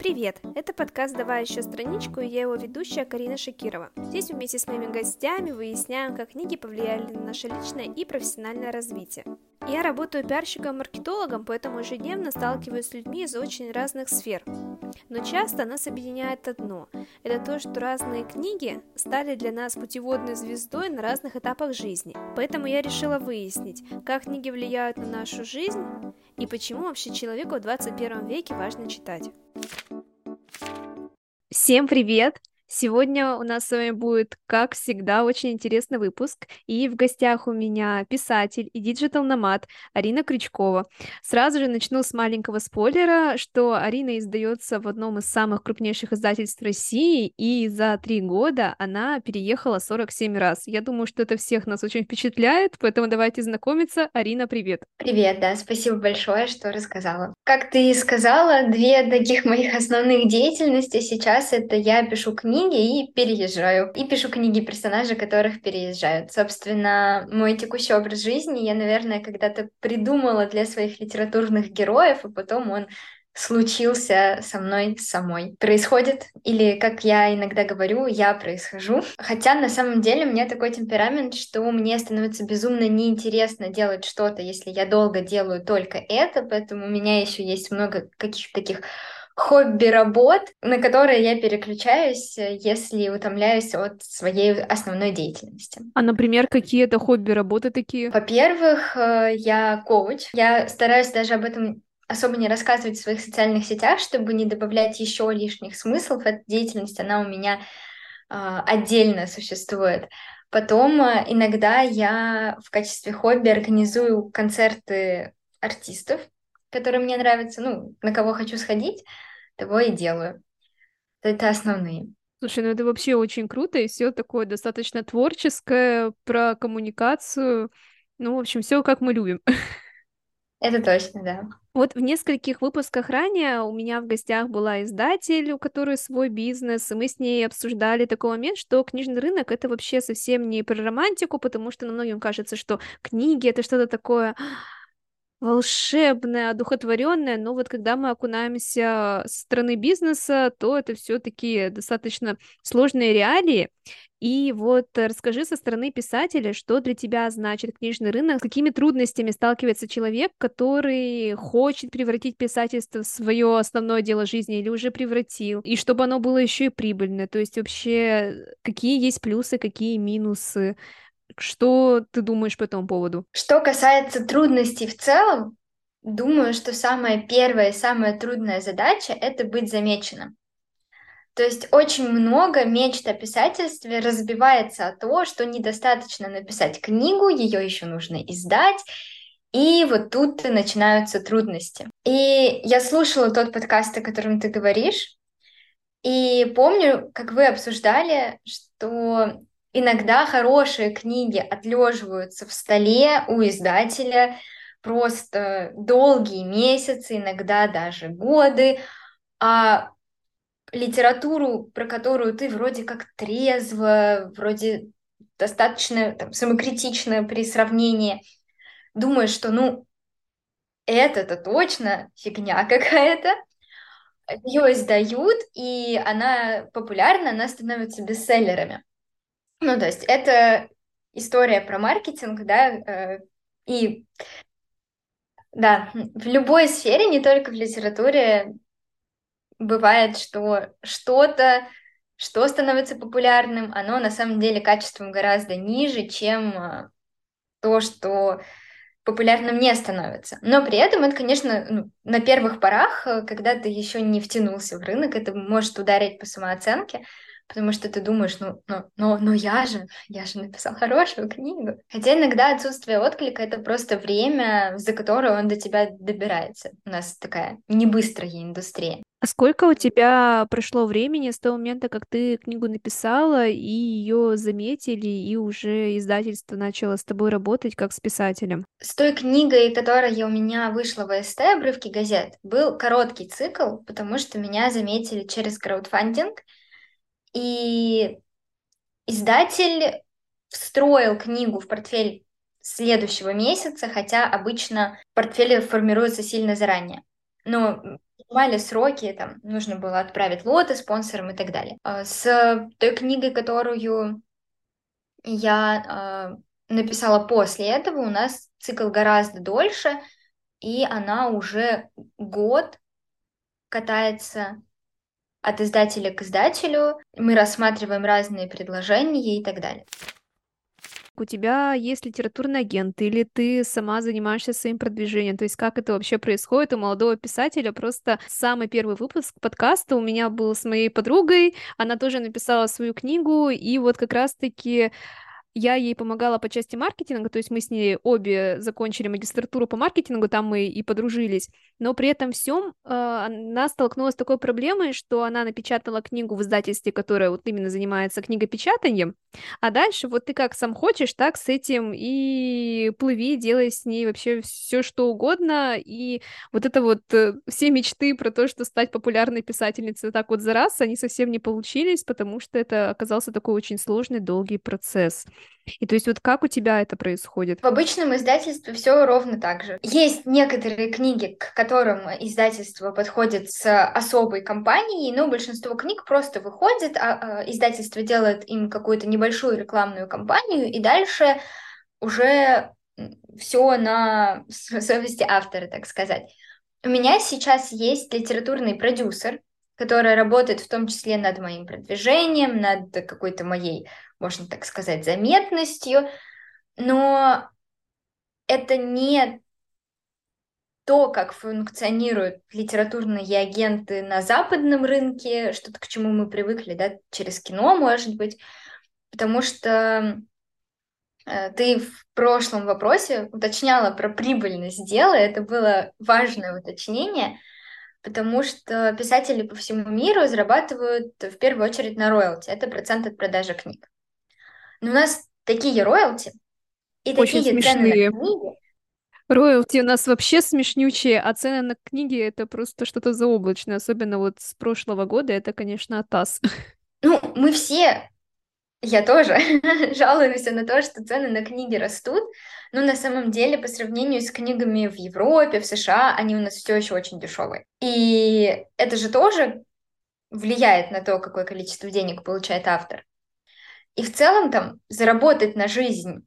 Привет! Это подкаст «Давай еще страничку» и я его ведущая Карина Шакирова. Здесь вместе с моими гостями выясняем, как книги повлияли на наше личное и профессиональное развитие. Я работаю пиарщиком-маркетологом, поэтому ежедневно сталкиваюсь с людьми из очень разных сфер. Но часто нас объединяет одно – это то, что разные книги стали для нас путеводной звездой на разных этапах жизни. Поэтому я решила выяснить, как книги влияют на нашу жизнь и почему вообще человеку в 21 веке важно читать. Всем привет! Сегодня у нас с вами будет, как всегда, очень интересный выпуск. И в гостях у меня писатель и digital-nomad Арина Крючкова. Сразу же начну с маленького спойлера, что Арина издается в одном из самых крупнейших издательств России, и за три года она переехала 47 раз. Я думаю, что это всех нас очень впечатляет, поэтому давайте знакомиться. Арина, привет! Привет, да, спасибо большое, что рассказала. Как ты сказала, две таких моих основных деятельности сейчас это я пишу книги, книги и переезжаю. И пишу книги персонажей, которых переезжают. Собственно, мой текущий образ жизни я, наверное, когда-то придумала для своих литературных героев, и потом он случился со мной самой. Происходит, или, как я иногда говорю, я происхожу. Хотя на самом деле у меня такой темперамент, что мне становится безумно неинтересно делать что-то, если я долго делаю только это, поэтому у меня еще есть много каких-то таких хобби-работ, на которые я переключаюсь, если утомляюсь от своей основной деятельности. А, например, какие это хобби-работы такие? Во-первых, э, я коуч. Я стараюсь даже об этом особо не рассказывать в своих социальных сетях, чтобы не добавлять еще лишних смыслов. Эта деятельность, она у меня э, отдельно существует. Потом э, иногда я в качестве хобби организую концерты артистов, которые мне нравятся, ну, на кого хочу сходить того и делаю. Это основные. Слушай, ну это вообще очень круто, и все такое достаточно творческое, про коммуникацию. Ну, в общем, все как мы любим. Это точно, да. Вот в нескольких выпусках ранее у меня в гостях была издатель, у которой свой бизнес, и мы с ней обсуждали такой момент, что книжный рынок это вообще совсем не про романтику, потому что на многим кажется, что книги это что-то такое волшебное, одухотворенное, но вот когда мы окунаемся со стороны бизнеса, то это все-таки достаточно сложные реалии. И вот расскажи со стороны писателя, что для тебя значит книжный рынок, с какими трудностями сталкивается человек, который хочет превратить писательство в свое основное дело жизни или уже превратил, и чтобы оно было еще и прибыльное. То есть вообще какие есть плюсы, какие минусы что ты думаешь по этому поводу? Что касается трудностей в целом, думаю, что самая первая и самая трудная задача — это быть замеченным. То есть очень много мечт о писательстве разбивается о то, что недостаточно написать книгу, ее еще нужно издать, и вот тут начинаются трудности. И я слушала тот подкаст, о котором ты говоришь, и помню, как вы обсуждали, что Иногда хорошие книги отлеживаются в столе у издателя просто долгие месяцы, иногда даже годы, а литературу, про которую ты вроде как трезво, вроде достаточно там, самокритично при сравнении, думаешь, что ну это-то точно фигня какая-то, ее издают, и она популярна, она становится бестселлерами. Ну, то есть это история про маркетинг, да, э, и да, в любой сфере, не только в литературе, бывает, что что-то, что становится популярным, оно на самом деле качеством гораздо ниже, чем э, то, что популярным не становится. Но при этом это, конечно, ну, на первых порах, э, когда ты еще не втянулся в рынок, это может ударить по самооценке, потому что ты думаешь, ну, ну, но, но я же, я же написал хорошую книгу. Хотя иногда отсутствие отклика — это просто время, за которое он до тебя добирается. У нас такая не быстрая индустрия. А сколько у тебя прошло времени с того момента, как ты книгу написала, и ее заметили, и уже издательство начало с тобой работать как с писателем? С той книгой, которая у меня вышла в СТ «Обрывки газет», был короткий цикл, потому что меня заметили через краудфандинг — и издатель встроил книгу в портфель следующего месяца, хотя обычно портфели формируются сильно заранее. Но понимали сроки, там нужно было отправить лоты спонсорам и так далее. А, с той книгой, которую я э, написала после этого, у нас цикл гораздо дольше, и она уже год катается от издателя к издателю. Мы рассматриваем разные предложения и так далее. У тебя есть литературный агент, или ты сама занимаешься своим продвижением, то есть как это вообще происходит? У молодого писателя, просто самый первый выпуск подкаста у меня был с моей подругой, она тоже написала свою книгу, и вот как раз-таки я ей помогала по части маркетинга, то есть мы с ней обе закончили магистратуру по маркетингу, там мы и подружились, но при этом всем э, она столкнулась с такой проблемой, что она напечатала книгу в издательстве, которое вот именно занимается книгопечатанием, а дальше вот ты как сам хочешь, так с этим и плыви, делай с ней вообще все что угодно, и вот это вот э, все мечты про то, что стать популярной писательницей так вот за раз, они совсем не получились, потому что это оказался такой очень сложный, долгий процесс. И то есть вот как у тебя это происходит? В обычном издательстве все ровно так же. Есть некоторые книги, к которым издательство подходит с особой компанией, но большинство книг просто выходит, а, а издательство делает им какую-то небольшую рекламную кампанию, и дальше уже все на совести автора, так сказать. У меня сейчас есть литературный продюсер, которая работает в том числе над моим продвижением, над какой-то моей, можно так сказать, заметностью, но это не то, как функционируют литературные агенты на западном рынке, что-то к чему мы привыкли, да, через кино, может быть, потому что э, ты в прошлом вопросе уточняла про прибыльность дела, это было важное уточнение – потому что писатели по всему миру зарабатывают в первую очередь на роялти. Это процент от продажи книг. Но у нас такие роялти и Очень такие смешные. цены на книги. Роялти у нас вообще смешнючие, а цены на книги это просто что-то заоблачное, особенно вот с прошлого года, это, конечно, АТАС. Ну, мы все я тоже жалуемся на то, что цены на книги растут, но на самом деле по сравнению с книгами в Европе, в США, они у нас все еще очень дешевые. И это же тоже влияет на то, какое количество денег получает автор. И в целом там заработать на жизнь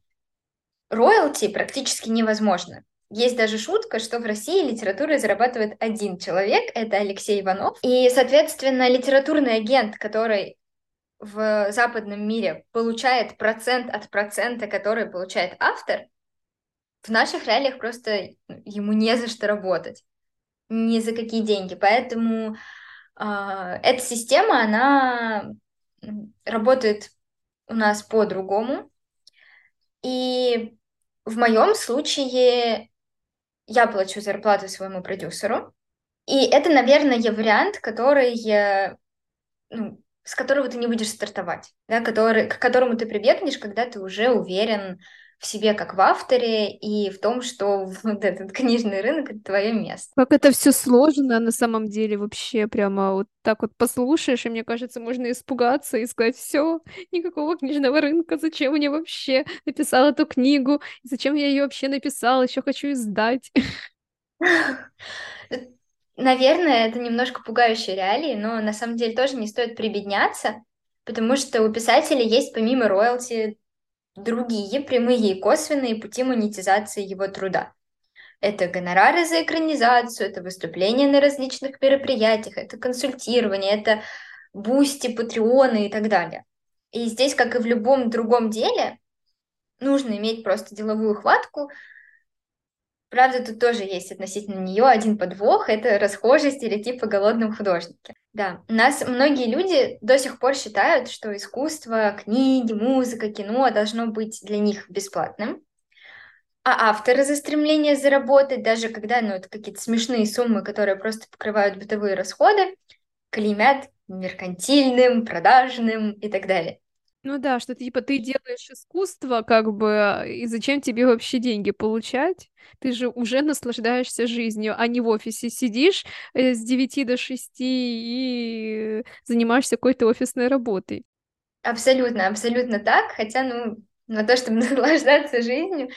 роялти практически невозможно. Есть даже шутка, что в России литературой зарабатывает один человек, это Алексей Иванов. И, соответственно, литературный агент, который в западном мире получает процент от процента, который получает автор, в наших реалиях просто ему не за что работать, ни за какие деньги. Поэтому э, эта система, она работает у нас по-другому. И в моем случае я плачу зарплату своему продюсеру. И это, наверное, вариант, который ну, с которого ты не будешь стартовать, да, который, к которому ты прибегнешь, когда ты уже уверен в себе как в авторе и в том, что вот этот книжный рынок это твое место. Как это все сложно на самом деле вообще прямо вот так вот послушаешь, и мне кажется, можно испугаться и сказать, все, никакого книжного рынка, зачем мне вообще написал эту книгу, зачем я ее вообще написал, еще хочу издать. Наверное, это немножко пугающие реалии, но на самом деле тоже не стоит прибедняться, потому что у писателя есть помимо роялти другие прямые и косвенные пути монетизации его труда. Это гонорары за экранизацию, это выступления на различных мероприятиях, это консультирование, это Boosty, Patreon ы и так далее. И здесь, как и в любом другом деле, нужно иметь просто деловую хватку, Правда, тут тоже есть относительно нее один подвох, это расхожий стереотип о голодном художнике. Да, нас многие люди до сих пор считают, что искусство, книги, музыка, кино должно быть для них бесплатным. А авторы за стремление заработать, даже когда ну, это какие-то смешные суммы, которые просто покрывают бытовые расходы, клеймят меркантильным, продажным и так далее. Ну да, что типа ты делаешь искусство, как бы, и зачем тебе вообще деньги получать? Ты же уже наслаждаешься жизнью, а не в офисе сидишь э, с 9 до 6 и занимаешься какой-то офисной работой. Абсолютно, абсолютно так. Хотя, ну, на то, чтобы наслаждаться жизнью,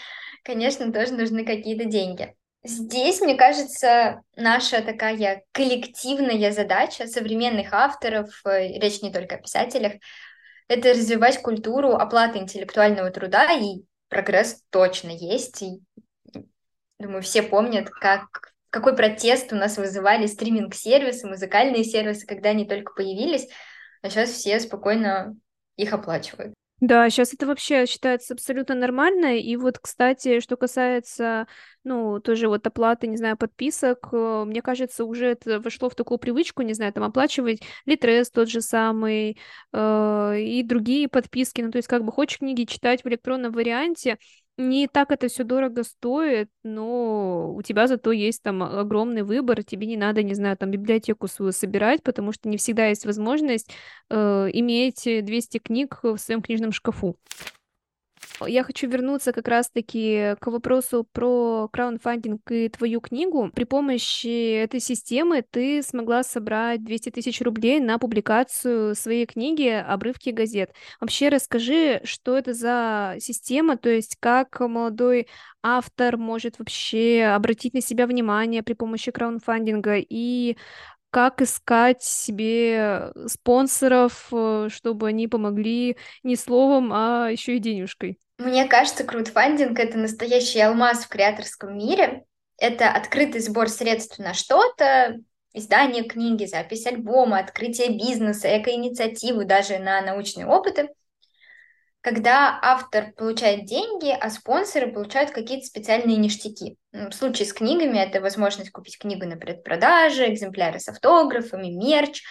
конечно, тоже нужны какие-то деньги. Здесь, мне кажется, наша такая коллективная задача современных авторов, э, речь не только о писателях, это развивать культуру оплаты интеллектуального труда, и прогресс точно есть. И, думаю, все помнят, как, какой протест у нас вызывали стриминг-сервисы, музыкальные сервисы, когда они только появились, а сейчас все спокойно их оплачивают. Да, сейчас это вообще считается абсолютно нормально. И вот, кстати, что касается, ну, тоже вот оплаты, не знаю, подписок, э, мне кажется, уже это вошло в такую привычку, не знаю, там оплачивать Литрес тот же самый э, и другие подписки. Ну, то есть, как бы хочешь книги читать в электронном варианте, не так это все дорого стоит, но у тебя зато есть там огромный выбор, тебе не надо, не знаю, там библиотеку свою собирать, потому что не всегда есть возможность э, иметь 200 книг в своем книжном шкафу. Я хочу вернуться как раз-таки к вопросу про краундфандинг и твою книгу. При помощи этой системы ты смогла собрать 200 тысяч рублей на публикацию своей книги «Обрывки газет». Вообще расскажи, что это за система, то есть как молодой автор может вообще обратить на себя внимание при помощи краундфандинга и как искать себе спонсоров, э, чтобы они помогли не словом, а еще и денежкой. Мне кажется, краудфандинг — это настоящий алмаз в креаторском мире. Это открытый сбор средств на что-то, издание книги, запись альбома, открытие бизнеса, экоинициативы, даже на научные опыты. Когда автор получает деньги, а спонсоры получают какие-то специальные ништяки. В случае с книгами это возможность купить книгу на предпродаже, экземпляры с автографами, мерч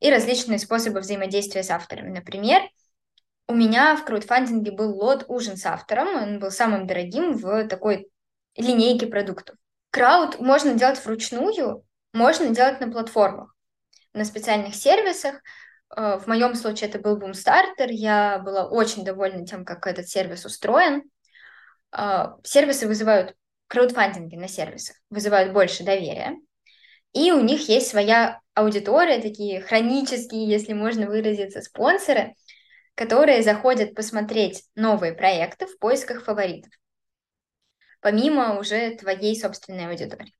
и различные способы взаимодействия с авторами. Например, у меня в краудфандинге был лот «Ужин с автором», он был самым дорогим в такой линейке продуктов. Крауд можно делать вручную, можно делать на платформах, на специальных сервисах. Э, в моем случае это был Boomstarter, я была очень довольна тем, как этот сервис устроен. Э, сервисы вызывают, краудфандинги на сервисах вызывают больше доверия, и у них есть своя аудитория, такие хронические, если можно выразиться, спонсоры – которые заходят посмотреть новые проекты в поисках фаворитов, помимо уже твоей собственной аудитории.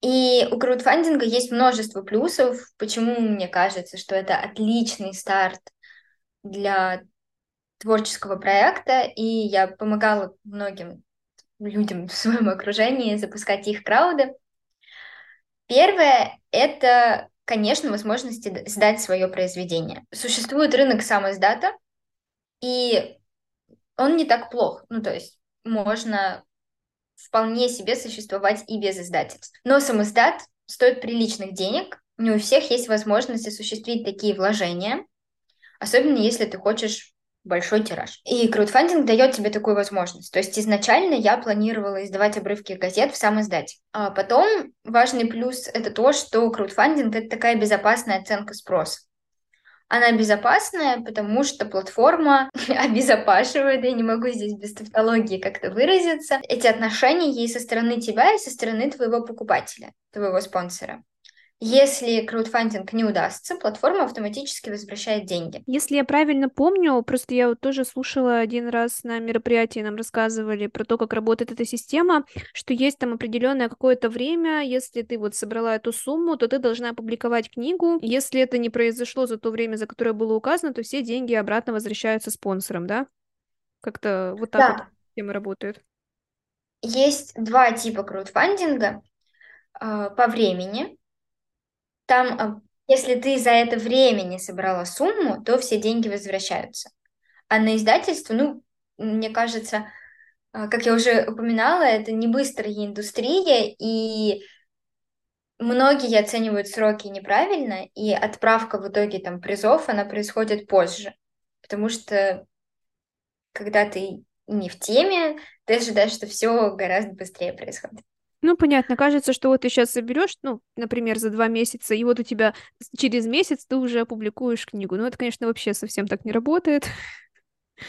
И у краудфандинга есть множество плюсов, почему мне кажется, что это отличный старт для творческого проекта, и я помогала многим людям в своем окружении запускать их крауды. Первое — это конечно, возможности сдать свое произведение. Существует рынок самоиздата, и он не так плох. Ну, то есть можно вполне себе существовать и без издательств. Но самоиздат стоит приличных денег, не у всех есть возможность осуществить такие вложения, особенно если ты хочешь большой тираж. И краудфандинг дает тебе такую возможность. То есть изначально я планировала издавать обрывки газет в сам издать. А потом важный плюс — это то, что краудфандинг — это такая безопасная оценка спроса. Она безопасная, потому что платформа обезопашивает, я не могу здесь без тавтологии как-то выразиться, эти отношения ей со стороны тебя и со стороны твоего покупателя, твоего спонсора. Если краудфандинг не удастся, платформа автоматически возвращает деньги. Если я правильно помню, просто я вот тоже слушала один раз на мероприятии, нам рассказывали про то, как работает эта система, что есть там определенное какое-то время, если ты вот собрала эту сумму, то ты должна опубликовать книгу. Если это не произошло за то время, за которое было указано, то все деньги обратно возвращаются спонсорам, да? Как-то вот так да. вот система работает. Есть два типа краудфандинга э, по времени там, а, если ты за это время не собрала сумму, то все деньги возвращаются. А на издательство, ну, мне кажется, а, как я уже упоминала, это не быстрая индустрия, и многие оценивают сроки неправильно, и отправка в итоге там призов, она происходит позже. Потому что когда ты не в теме, ты ожидаешь, что все гораздо быстрее происходит. Ну, понятно, кажется, что вот ты сейчас соберешь, ну, например, за два месяца, и вот у тебя через месяц ты уже опубликуешь книгу. Ну, это, конечно, вообще совсем так не работает.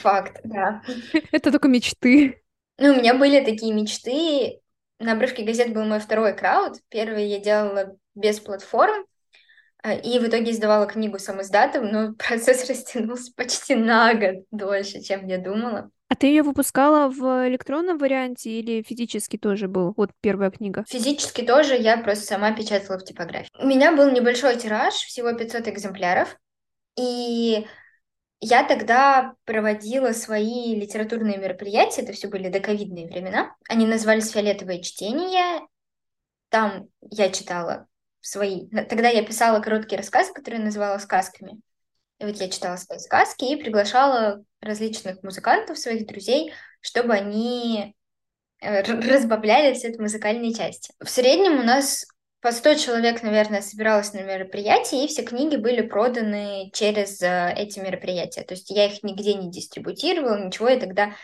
Факт, да. Это только мечты. Ну, у меня были такие мечты. На обрывке газет был мой второй крауд. Первый я делала без платформ, а, и в итоге издавала книгу сам издатом, но процесс растянулся почти на год дольше, чем я думала. А ты ее выпускала в электронном варианте или физически тоже был? Вот первая книга. Физически тоже, я просто сама печатала в типографии. У меня был небольшой тираж, всего 500 экземпляров, и я тогда проводила свои литературные мероприятия, это все были доковидные времена. Они назывались «Фиолетовые чтения». Там я читала свои... Тогда я писала короткие рассказы, которые называла сказками. И вот я читала свои сказки и приглашала различных музыкантов, своих друзей, чтобы они э, разбавляли все это музыкальные части. В среднем у нас по 100 человек, наверное, собиралось на мероприятии, и все книги были проданы через э, эти мероприятия. То есть я их нигде не дистрибутировала, ничего, и тогда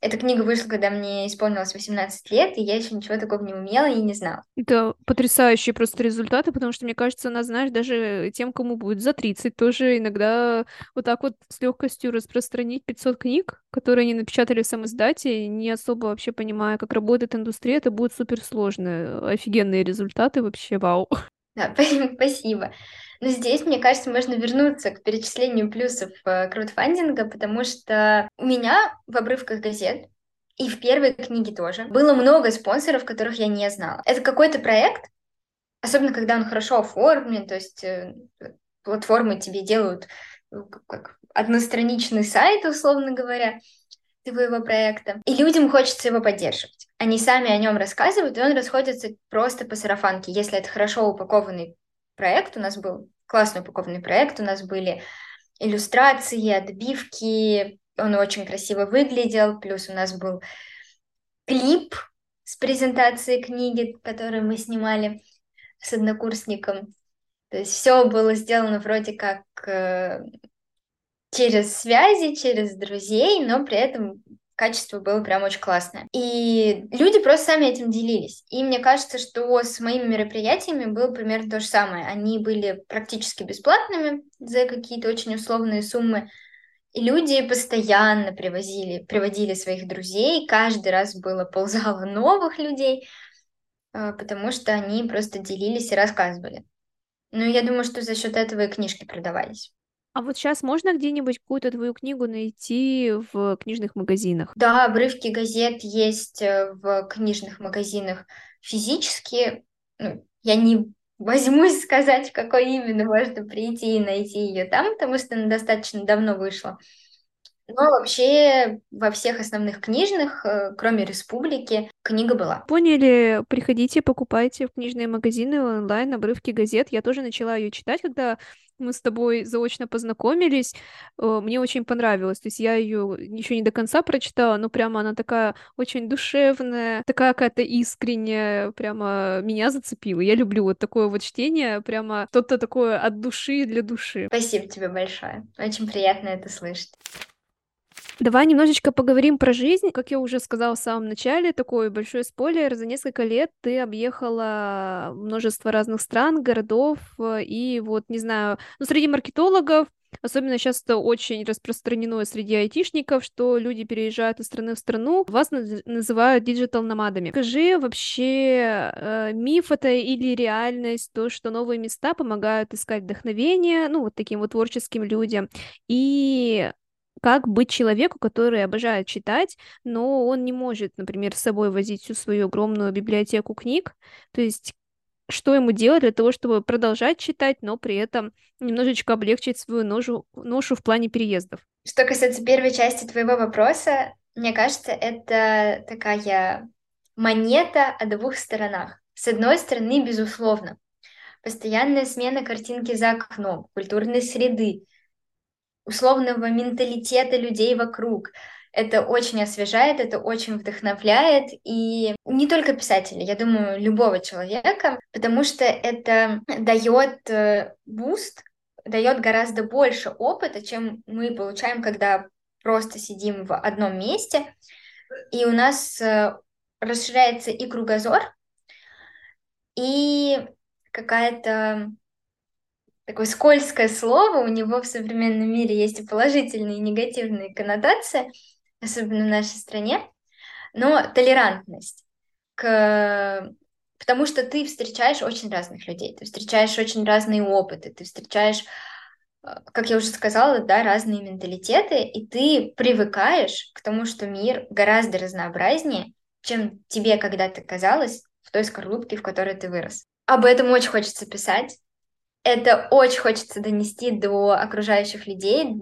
эта книга вышла, когда мне исполнилось 18 лет, и я еще ничего такого не умела и не знала. Это потрясающие просто результаты, потому что, мне кажется, она, знаешь, даже тем, кому будет за 30, тоже иногда вот так вот с легкостью распространить 500 книг, которые они напечатали в сам издате, не особо вообще понимая, как работает индустрия, это будет супер сложно. Офигенные результаты вообще, вау. Да, спасибо. Но здесь, мне кажется, можно вернуться к перечислению плюсов э, краудфандинга, потому что у меня в обрывках газет и в первой книге тоже было много спонсоров, которых я не знала. Это какой-то проект, особенно когда он хорошо оформлен, то есть э, платформы тебе делают ну, как одностраничный сайт, условно говоря, твоего проекта, и людям хочется его поддерживать. Они сами о нем рассказывают, и он расходится просто по сарафанке. Если это хорошо упакованный проект, у нас был классный упакованный проект, у нас были иллюстрации, отбивки, он очень красиво выглядел, плюс у нас был клип с презентацией книги, который мы снимали с однокурсником. То есть все было сделано вроде как э, через связи, через друзей, но при этом качество было прям очень классное. И люди просто сами этим делились. И мне кажется, что с моими мероприятиями было примерно то же самое. Они были практически бесплатными за какие-то очень условные суммы. И люди постоянно привозили, приводили своих друзей, каждый раз было ползало новых людей, а, потому что они просто делились и рассказывали. Ну, я думаю, что за счет этого и книжки продавались. А вот сейчас можно где-нибудь какую-то твою книгу найти в книжных магазинах? Да, обрывки газет есть э, в книжных магазинах физически. Ну, я не возьмусь сказать, какой именно можно прийти и найти ее там, потому что она достаточно давно вышла. Но вообще во всех основных книжных, э, кроме Республики, книга была. Поняли, приходите, покупайте в книжные магазины онлайн обрывки газет. Я тоже начала ее читать, когда мы с тобой заочно познакомились, э, мне очень понравилось. То есть я ее еще не до конца прочитала, но прямо она такая очень душевная, такая какая-то искренняя, прямо меня зацепила. Я люблю вот такое вот чтение, прямо что-то такое от души для души. Спасибо тебе большое. Очень приятно это слышать. Давай немножечко поговорим про жизнь. Как я уже сказала в самом начале, такой большой спойлер. За несколько лет ты объехала множество разных стран, городов, э, и вот, не знаю, ну, среди маркетологов, Особенно сейчас это очень распространено среди айтишников, что люди переезжают из страны в страну, вас называют digital-nomad ами. Скажи, вообще э, миф это или реальность, то, что новые места помогают искать вдохновение, ну, вот таким вот творческим людям, и как быть человеку, который обожает читать, но он не может, например, с собой возить всю свою огромную библиотеку книг. То есть что ему делать для того, чтобы продолжать читать, но при этом немножечко облегчить свою ношу, ношу в плане переездов. Что касается первой части твоего вопроса, мне кажется, это такая монета о двух сторонах. С одной стороны, безусловно, постоянная смена картинки за окном, культурной среды, условного менталитета людей вокруг. Это очень освежает, это очень вдохновляет, и не только писателя, я думаю, любого человека, потому что это дает э, boost, дает гораздо больше опыта, чем мы получаем, когда просто сидим в одном месте, и у нас э, расширяется и кругозор, и какая-то такое скользкое слово, у него в современном мире есть и положительные, и негативные коннотации, особенно в нашей стране, но толерантность к потому что ты встречаешь очень разных людей, ты встречаешь очень разные опыты, ты встречаешь как я уже сказала, да, разные менталитеты, и ты привыкаешь к тому, что мир гораздо разнообразнее, чем тебе когда-то казалось в той скорлупке, в которой ты вырос. Об этом очень хочется писать. Это очень хочется донести до окружающих людей,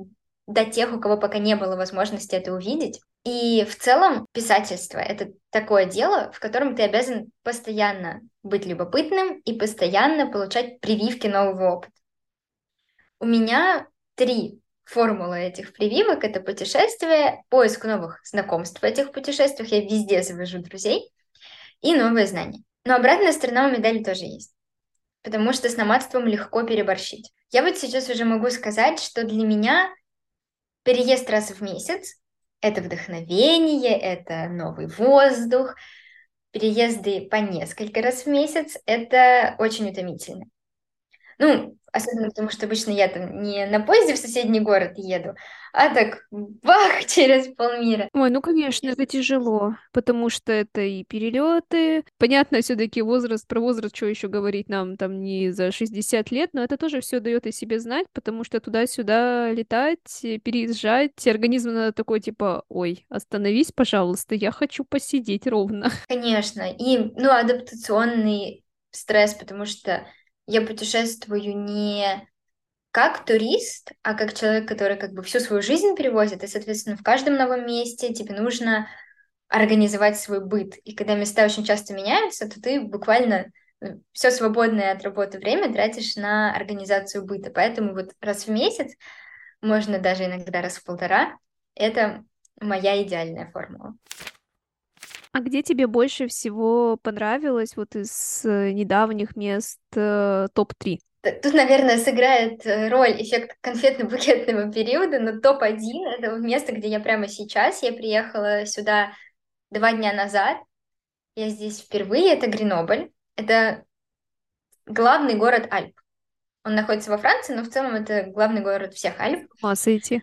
до тех, у кого пока не было возможности это увидеть. И в целом писательство — это такое дело, в котором ты обязан постоянно быть любопытным и постоянно получать прививки нового опыта. У меня три формулы этих прививок — это путешествие, поиск новых знакомств в этих путешествиях, я везде завожу друзей, и новые знания. Но обратная сторона у медали тоже есть, потому что с номадством легко переборщить. Я вот сейчас уже могу сказать, что для меня переезд раз в месяц — это вдохновение, это новый воздух, переезды по несколько раз в месяц — это очень утомительно. Ну, особенно потому, что обычно я там не на поезде в соседний город еду, а так бах, через полмира. Ой, ну, конечно, это тяжело, потому что это и перелеты. Понятно, все-таки возраст, про возраст, что еще говорить нам там не за 60 лет, но это тоже все дает о себе знать, потому что туда-сюда летать, переезжать, организм надо такой, типа, ой, остановись, пожалуйста, я хочу посидеть ровно. Конечно, и, ну, адаптационный стресс, потому что я путешествую не как турист, а как человек, который как бы всю свою жизнь перевозит, и, соответственно, в каждом новом месте тебе нужно организовать свой быт. И когда места очень часто меняются, то ты буквально ну, все свободное от работы время тратишь на организацию быта. Поэтому вот раз в месяц, можно даже иногда раз в полтора, это моя идеальная формула. А где тебе больше всего понравилось вот из э, недавних мест э, топ-3? Тут, наверное, сыграет э, роль эффект конфетно-букетного периода, но топ-1 — это место, где я прямо сейчас. Я приехала сюда два дня назад. Я здесь впервые. Это Гренобль. Это главный город Альп. Он находится во Франции, но в целом это главный город всех Альп. Масса идти.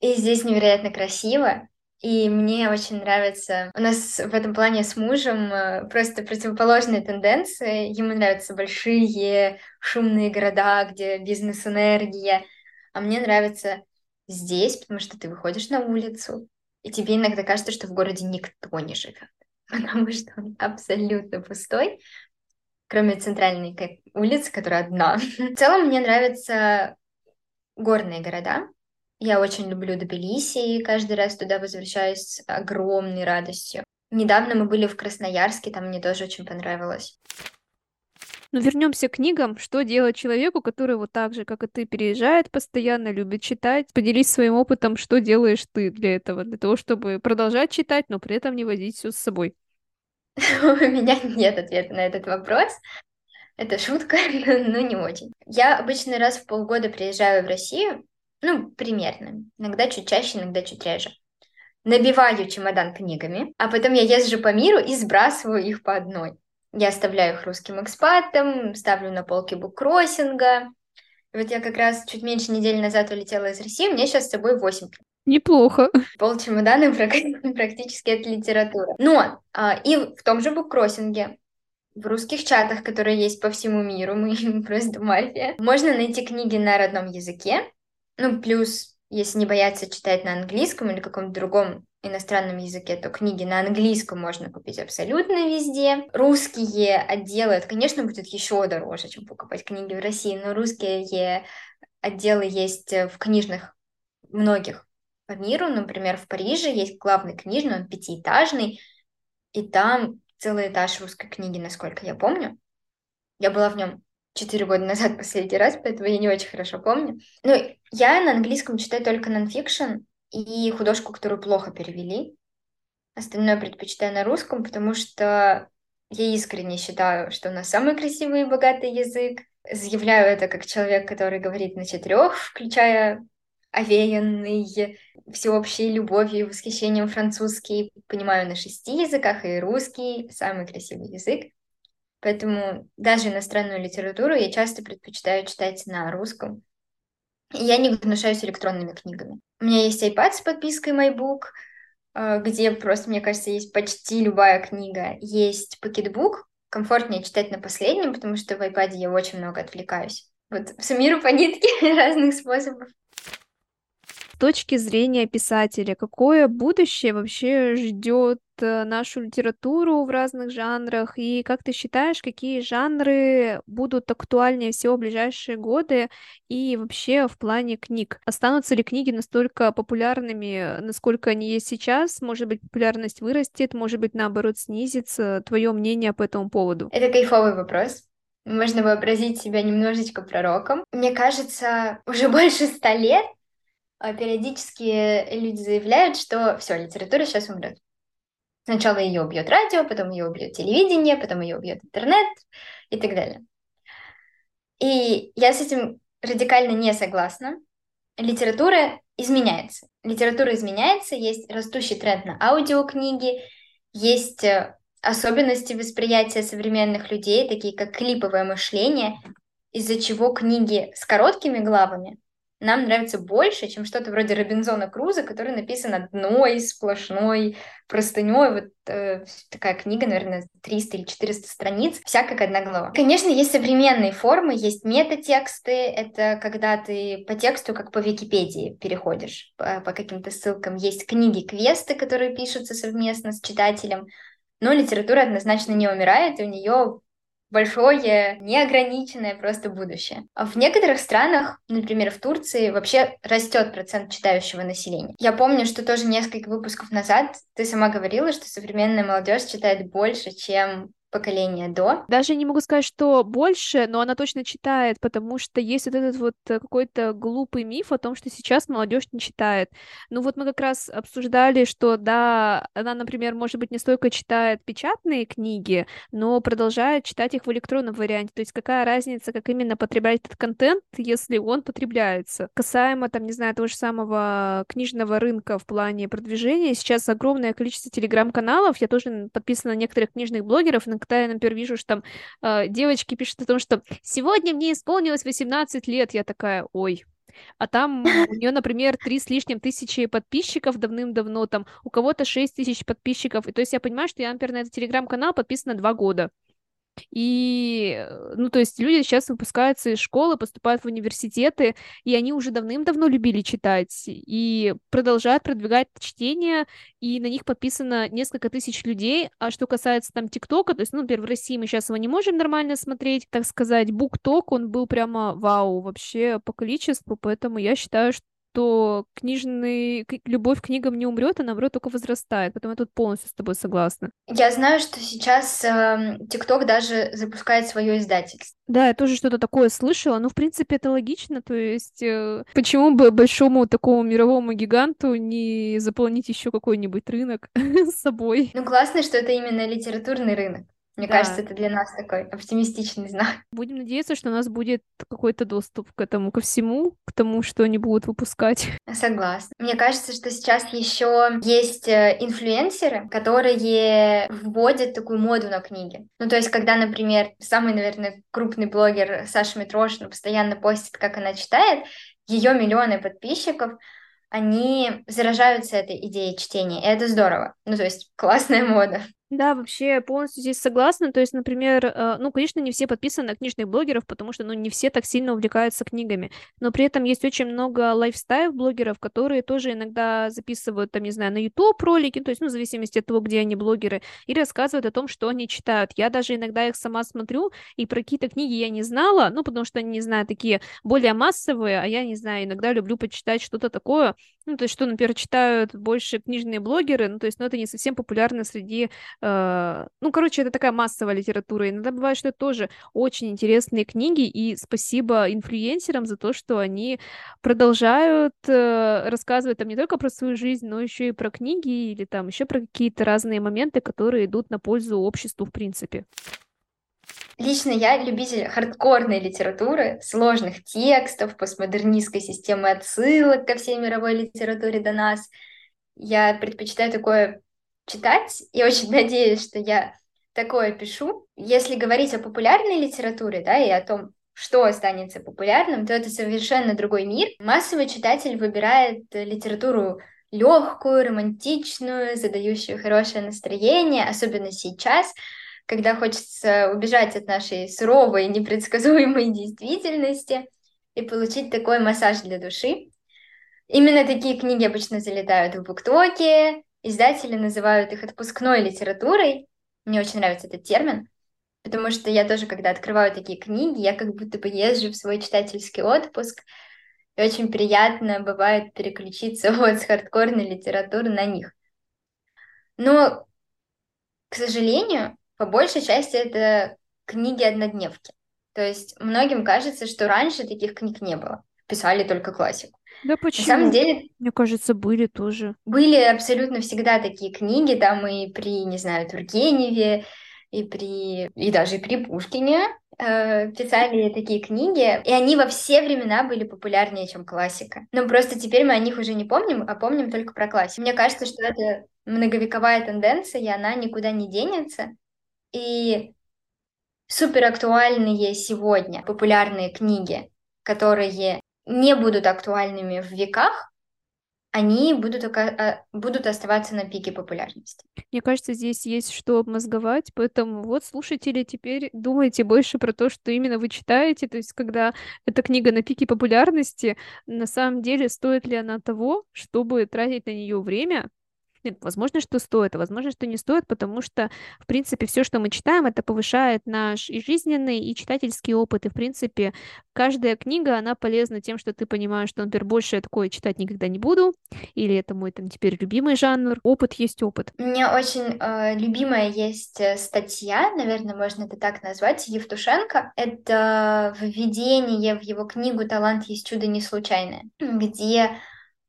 И здесь невероятно красиво. И мне очень нравится... У нас в этом плане с мужем э, просто противоположные тенденции. Ему нравятся большие шумные города, где бизнес-энергия. А мне нравится здесь, потому что ты выходишь на улицу, и тебе иногда кажется, что в городе никто не живет, потому что он абсолютно пустой, кроме центральной улицы, которая одна. В целом мне нравятся горные города, я очень люблю Тбилиси, и каждый раз туда возвращаюсь с огромной радостью. Недавно мы были в Красноярске, там мне тоже очень понравилось. Ну, вернемся к книгам. Что делать человеку, который вот так же, как и ты, переезжает постоянно, любит читать? Поделись своим опытом, что делаешь ты для этого, для того, чтобы продолжать читать, но при этом не возить все с собой. У меня нет ответа на этот вопрос. Это шутка, но не очень. Я обычно раз в полгода приезжаю в Россию, ну, примерно. Иногда чуть чаще, иногда чуть реже. Набиваю чемодан книгами, а потом я езжу по миру и сбрасываю их по одной. Я оставляю их русским экспатам, ставлю на полки буккроссинга. И вот я как раз чуть меньше недели назад улетела из России, у меня сейчас с собой 8 книг. Неплохо. Пол чемодана практически от литературы. Но а, и в том же буккроссинге в русских чатах, которые есть по всему миру, мы просто мафия. Можно найти книги на родном языке, ну, плюс, если не бояться читать на английском или каком-то другом иностранном языке, то книги на английском можно купить абсолютно везде. Русские отделы, это, конечно, будет еще дороже, чем покупать книги в России, но русские отделы есть в книжных многих по миру. Например, в Париже есть главный книжный, он пятиэтажный, и там целый этаж русской книги, насколько я помню. Я была в нем четыре года назад последний раз, поэтому я не очень хорошо помню. Ну, я на английском читаю только нонфикшн и художку, которую плохо перевели. Остальное предпочитаю на русском, потому что я искренне считаю, что у нас самый красивый и богатый язык. Заявляю это как человек, который говорит на четырех, включая овеянный всеобщей любовью и восхищением французский. Понимаю на шести языках, и русский самый красивый язык. Поэтому даже иностранную литературу я часто предпочитаю читать на русском. Я не гнушаюсь электронными книгами. У меня есть iPad с подпиской MyBook, э, где просто, мне кажется, есть почти любая книга. Есть Pocketbook, комфортнее читать на последнем, потому что в iPad я очень много отвлекаюсь. вот всю миру по нитке разных способов точки зрения писателя, какое будущее вообще ждет нашу литературу в разных жанрах, и как ты считаешь, какие жанры будут актуальнее всего в ближайшие годы, и вообще в плане книг? Останутся ли книги настолько популярными, насколько они есть сейчас? Может быть, популярность вырастет, может быть, наоборот, снизится? Твое мнение по этому поводу? Это кайфовый вопрос. Можно вообразить себя немножечко пророком. Мне кажется, уже больше ста лет а периодически люди заявляют, что все, литература сейчас умрет. Сначала ее убьет радио, потом ее убьет телевидение, потом ее убьет интернет и так далее. И я с этим радикально не согласна. Литература изменяется. Литература изменяется, есть растущий тренд на аудиокниги, есть э, особенности восприятия современных людей, такие как клиповое мышление, из-за чего книги с короткими главами нам нравится больше, чем что-то вроде Робинзона Круза, который написан одной сплошной простыней. Вот э, такая книга, наверное, 300 или 400 страниц, вся как одна глава. Конечно, есть современные формы, есть метатексты, это когда ты по тексту, как по Википедии, переходишь по, по каким-то ссылкам. Есть книги-квесты, которые пишутся совместно с читателем, но литература однозначно не умирает, и у нее большое, неограниченное просто будущее. А в некоторых странах, например, в Турции, вообще растет процент читающего населения. Я помню, что тоже несколько выпусков назад ты сама говорила, что современная молодежь читает больше, чем поколения до. Даже не могу сказать, что больше, но она точно читает, потому что есть вот этот вот э, какой-то глупый миф о том, что сейчас молодежь не читает. Ну вот мы как раз обсуждали, что да, она, например, может быть, не столько читает печатные книги, но продолжает читать их в электронном варианте. То есть какая разница, как именно потреблять этот контент, если он потребляется. Касаемо, там, не знаю, того же самого книжного рынка в плане продвижения, сейчас огромное количество телеграм-каналов, я тоже подписана на некоторых книжных блогеров, на когда я, например, вижу, что там э, девочки пишут о том, что сегодня мне исполнилось 18 лет, я такая, ой, а там у нее, например, три с лишним тысячи подписчиков давным-давно, там у кого-то шесть тысяч подписчиков, и то есть я понимаю, что я, например, на этот телеграм-канал подписана два года, и, ну, то есть люди сейчас выпускаются из школы, поступают в университеты, и они уже давным-давно любили читать, и продолжают продвигать чтение, и на них подписано несколько тысяч людей. А что касается там ТикТока, то есть, ну, например, в России мы сейчас его не можем нормально смотреть, так сказать, букток, он был прямо вау вообще по количеству, поэтому я считаю, что то книжный, любовь к книгам не умрет, а наоборот только возрастает. Поэтому я тут полностью с тобой согласна. Я знаю, что сейчас эм, ТикТок э, даже запускает свое издательство. Да, я тоже что-то такое слышала. Ну, в принципе, это логично. То есть, э, почему бы большому такому мировому гиганту не заполнить еще какой-нибудь рынок с собой? Ну, классно, что это именно литературный рынок. Мне да. кажется, это для нас такой оптимистичный знак. Будем надеяться, что у нас будет какой-то доступ к этому, ко всему, к тому, что они будут выпускать. Согласна. Мне кажется, что сейчас еще есть э, инфлюенсеры, которые вводят такую моду на книги. Ну, то есть, когда, например, самый, наверное, крупный блогер Саша Митрошина постоянно постит, как она читает, ее миллионы подписчиков, они заражаются этой идеей чтения, и это здорово. Ну, то есть, классная мода. Да, вообще полностью здесь согласна. То есть, например, э, ну, конечно, не все подписаны на книжных блогеров, потому что, ну, не все так сильно увлекаются книгами. Но при этом есть очень много лайфстайл-блогеров, которые тоже иногда записывают, там, не знаю, на YouTube ролики, то есть, ну, в зависимости от того, где они блогеры, и рассказывают о том, что они читают. Я даже иногда их сама смотрю, и про какие-то книги я не знала, ну, потому что они, не знаю, такие более массовые, а я, не знаю, иногда люблю почитать что-то такое, ну, то есть, что, например, читают больше книжные блогеры, ну, то есть, ну, это не совсем популярно среди Э, ну, короче, это такая массовая литература. Иногда бывает, что это тоже очень интересные книги, и спасибо инфлюенсерам за то, что они продолжают э, рассказывать там не только про свою жизнь, но еще и про книги или там еще про какие-то разные моменты, которые идут на пользу обществу в принципе. Лично я любитель хардкорной литературы, сложных текстов, постмодернистской системы отсылок ко всей мировой литературе до нас. Я предпочитаю такое читать, и очень надеюсь, что я такое пишу. Если говорить о популярной литературе, да, и о том, что останется популярным, то это совершенно другой мир. Массовый читатель выбирает литературу легкую, романтичную, задающую хорошее настроение, особенно сейчас, когда хочется убежать от нашей суровой, непредсказуемой действительности и получить такой массаж для души. Именно такие книги обычно залетают в буктоке, издатели называют их отпускной литературой. Мне очень нравится этот термин, потому что я тоже, когда открываю такие книги, я как будто бы езжу в свой читательский отпуск, и очень приятно бывает переключиться вот с хардкорной литературы на них. Но, к сожалению, по большей части это книги-однодневки. То есть многим кажется, что раньше таких книг не было. Писали только классику. Да почему? На самом деле... Мне кажется, были тоже. Были абсолютно всегда такие книги, там и при, не знаю, Тургеневе, и при... и даже при Пушкине э, писали такие книги, и они во все времена были популярнее, чем классика. Но просто теперь мы о них уже не помним, а помним только про классику. Мне кажется, что это многовековая тенденция, и она никуда не денется. И супер актуальные сегодня популярные книги, которые не будут актуальными в веках, они будут, а, будут оставаться на пике популярности. Мне кажется, здесь есть что обмозговать, поэтому вот, слушатели, теперь думайте больше про то, что именно вы читаете, то есть когда эта книга на пике популярности, на самом деле стоит ли она того, чтобы тратить на нее время, нет, возможно, что стоит, а возможно, что не стоит, потому что, в принципе, все, что мы читаем, это повышает наш и жизненный, и читательский опыт. И, в принципе, каждая книга, она полезна тем, что ты понимаешь, что, например, больше я такое читать никогда не буду, или это мой там теперь любимый жанр. Опыт есть опыт. У меня очень э, любимая есть э, статья, наверное, можно это так назвать, Евтушенко. Это введение в его книгу «Талант есть чудо не случайное», где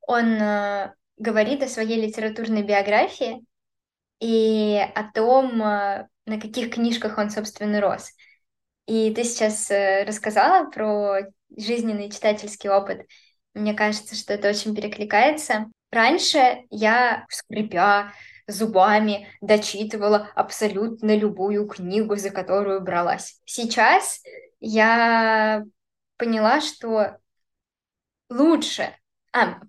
он э, говорит о своей литературной биографии и о том, э, на каких книжках он, собственно, рос. И ты сейчас э, рассказала про жизненный читательский опыт. Мне кажется, что это очень перекликается. Раньше я, скрипя зубами, дочитывала абсолютно любую книгу, за которую бралась. Сейчас я поняла, что лучше... А,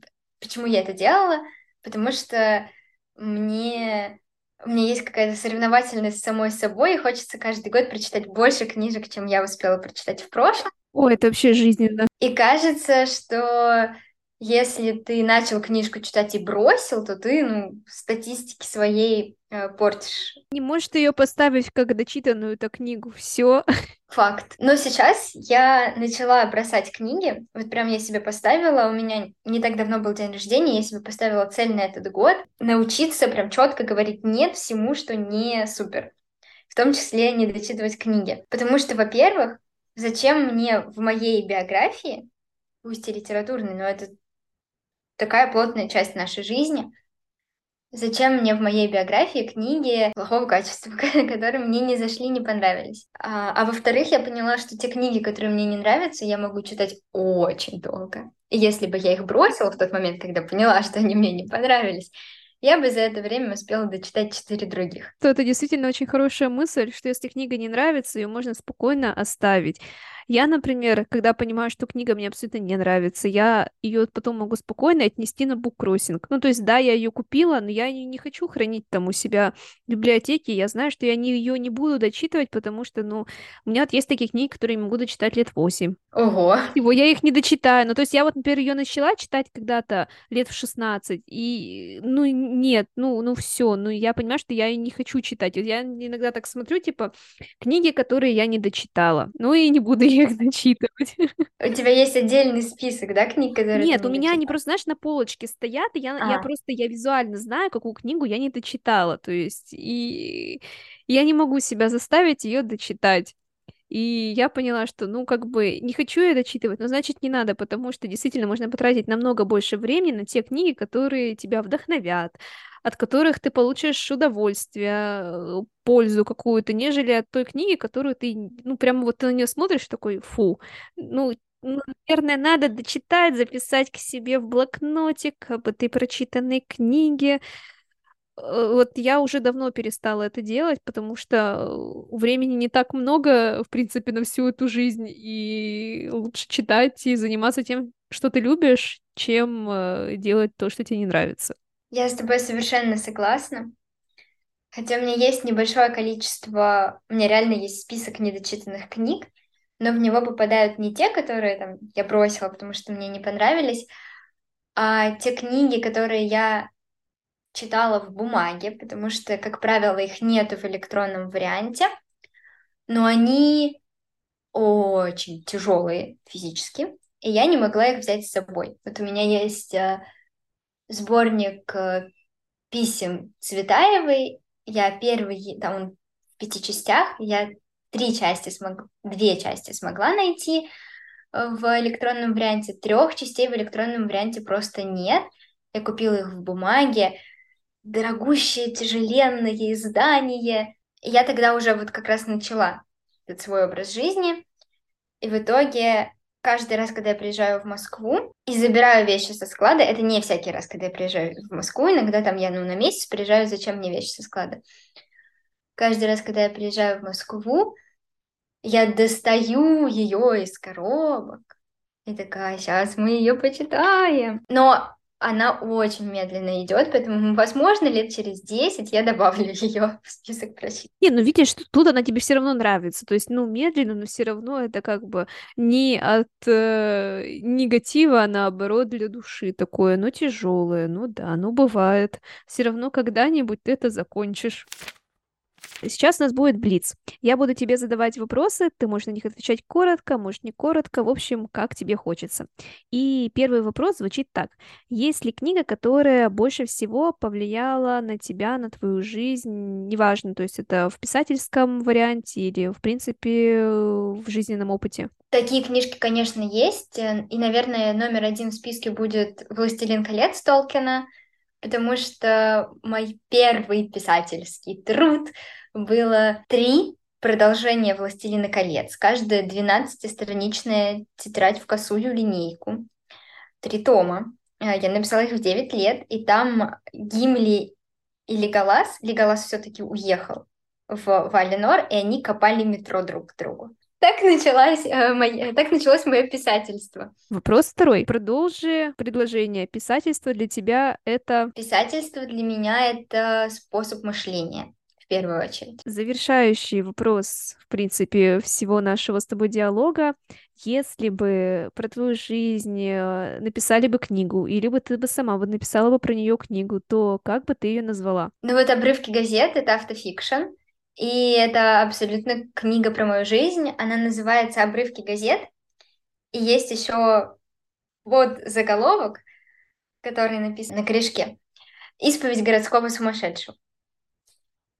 Почему я это делала? Потому что мне у меня есть какая-то соревновательность с самой собой, и хочется каждый год прочитать больше книжек, чем я успела прочитать в прошлом. О, это вообще жизненно. И кажется, что если ты начал книжку читать и бросил, то ты, ну, статистики своей э, портишь. Не можешь ты ее поставить как дочитанную эту книгу, все. Факт. Но сейчас я начала бросать книги. Вот прям я себе поставила, у меня не так давно был день рождения, я себе поставила цель на этот год научиться прям четко говорить нет всему, что не супер. В том числе не дочитывать книги. Потому что, во-первых, зачем мне в моей биографии, пусть и литературной, но это такая плотная часть нашей жизни. Зачем мне в моей биографии книги плохого качества, которые мне не зашли, не понравились? А, а во-вторых, я поняла, что те книги, которые мне не нравятся, я могу читать очень долго. И если бы я их бросила в тот момент, когда поняла, что они мне не понравились, я бы за это время успела дочитать четыре других. То это действительно очень хорошая мысль, что если книга не нравится, ее можно спокойно оставить. Я, например, когда понимаю, что книга мне абсолютно не нравится, я ее потом могу спокойно отнести на буккроссинг. Ну, то есть, да, я ее купила, но я ее не хочу хранить там у себя в библиотеке. Я знаю, что я не, ее не буду дочитывать, потому что, ну, у меня вот есть такие книги, которые я могу дочитать лет 8. Ого. Его я их не дочитаю. Ну, то есть я вот, например, ее начала читать когда-то лет в 16, и, ну, нет, ну, ну, все, ну, я понимаю, что я ее не хочу читать. Я иногда так смотрю, типа, книги, которые я не дочитала. Ну, и не буду их дочитывать. У тебя есть отдельный список, да, книг, которые Нет, у меня они просто, знаешь, на полочке стоят, и я, я просто, я визуально знаю, какую книгу я не дочитала, то есть, и я не могу себя заставить ее дочитать. И я поняла, что, ну, как бы, не хочу я дочитывать, но значит не надо, потому что действительно можно потратить намного больше времени на те книги, которые тебя вдохновят, от которых ты получишь удовольствие, э, пользу какую-то, нежели от той книги, которую ты, ну, прямо вот ты на нее смотришь, такой, фу, ну, наверное, надо дочитать, записать к себе в блокнотик об этой прочитанной книге. Э, вот я уже давно перестала это делать, потому что времени не так много, в принципе, на всю эту жизнь, и лучше читать и заниматься тем, что ты любишь, чем э, делать то, что тебе не нравится. Я с тобой совершенно согласна. Хотя у меня есть небольшое количество, у меня реально есть список недочитанных книг, но в него попадают не те, которые там я бросила, потому что мне не понравились, а те книги, которые я читала в бумаге, потому что, как правило, их нету в электронном варианте, но они очень тяжелые физически, и я не могла их взять с собой. Вот у меня есть э, сборник э, писем Цветаевой, я первый, там он в пяти частях, я три части смог, две части смогла найти в электронном варианте, трех частей в электронном варианте просто нет. Я купила их в бумаге, дорогущее, тяжеленное издание. И я тогда уже вот как раз начала этот свой образ жизни. И в итоге каждый раз, когда я приезжаю в Москву и забираю вещи со склада, это не всякий раз, когда я приезжаю в Москву, иногда там я ну, на месяц приезжаю, зачем мне вещи со склада. Каждый раз, когда я приезжаю в Москву, я достаю ее из коробок. И такая, сейчас мы ее почитаем. Но она очень медленно идет, поэтому, возможно, лет через 10 я добавлю ее в список прочитанных. Не, ну видишь, тут она тебе все равно нравится. То есть, ну, медленно, но все равно это как бы не от э, негатива, а наоборот для души такое, ну, тяжелое, ну да, ну бывает. Все равно когда-нибудь ты это закончишь. Сейчас у нас будет блиц. Я буду тебе задавать вопросы, ты можешь на них отвечать коротко, можешь не коротко, в общем, как тебе хочется. И первый вопрос звучит так. Есть ли книга, которая больше всего повлияла на тебя, на твою жизнь, неважно, то есть это в писательском варианте или, в принципе, в жизненном опыте? Такие книжки, конечно, есть, и, наверное, номер один в списке будет «Властелин колец» Толкина, потому что мой первый писательский труд было три продолжения «Властелина колец». Каждая 12-страничная тетрадь в косую линейку. Три тома. А, я написала их в 9 лет, и там Гимли и Леголас, Леголас все-таки уехал в Валенор, и они копали метро друг к другу. Так началось, э, моя, так началось мое писательство. Вопрос второй. Продолжи предложение. Писательство для тебя это... Писательство для меня это способ мышления первую очередь. Завершающий вопрос, в принципе, всего нашего с тобой диалога. Если бы про твою жизнь э, написали бы книгу, или бы ты бы сама бы написала бы про нее книгу, то как бы ты ее назвала? Ну вот обрывки газет — это автофикшн, и это абсолютно книга про мою жизнь. Она называется «Обрывки газет», и есть еще вот заголовок, который написан на корешке. «Исповедь городского сумасшедшего».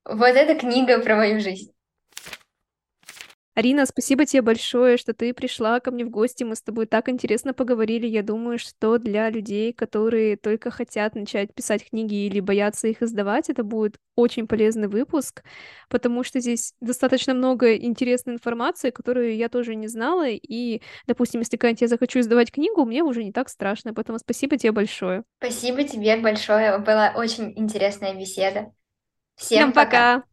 Вот эта книга про мою жизнь. Арина, спасибо тебе большое, что ты пришла ко мне в гости. Мы с тобой так интересно поговорили. Я думаю, что для людей, которые только хотят начать писать книги или боятся их издавать, это будет очень полезный выпуск, потому что здесь достаточно много интересной информации, которую я тоже не знала. И, допустим, если когда-нибудь я захочу издавать книгу, мне уже не так страшно. Поэтому спасибо тебе большое. Спасибо тебе большое. Была очень интересная беседа. Всем, Всем пока. пока.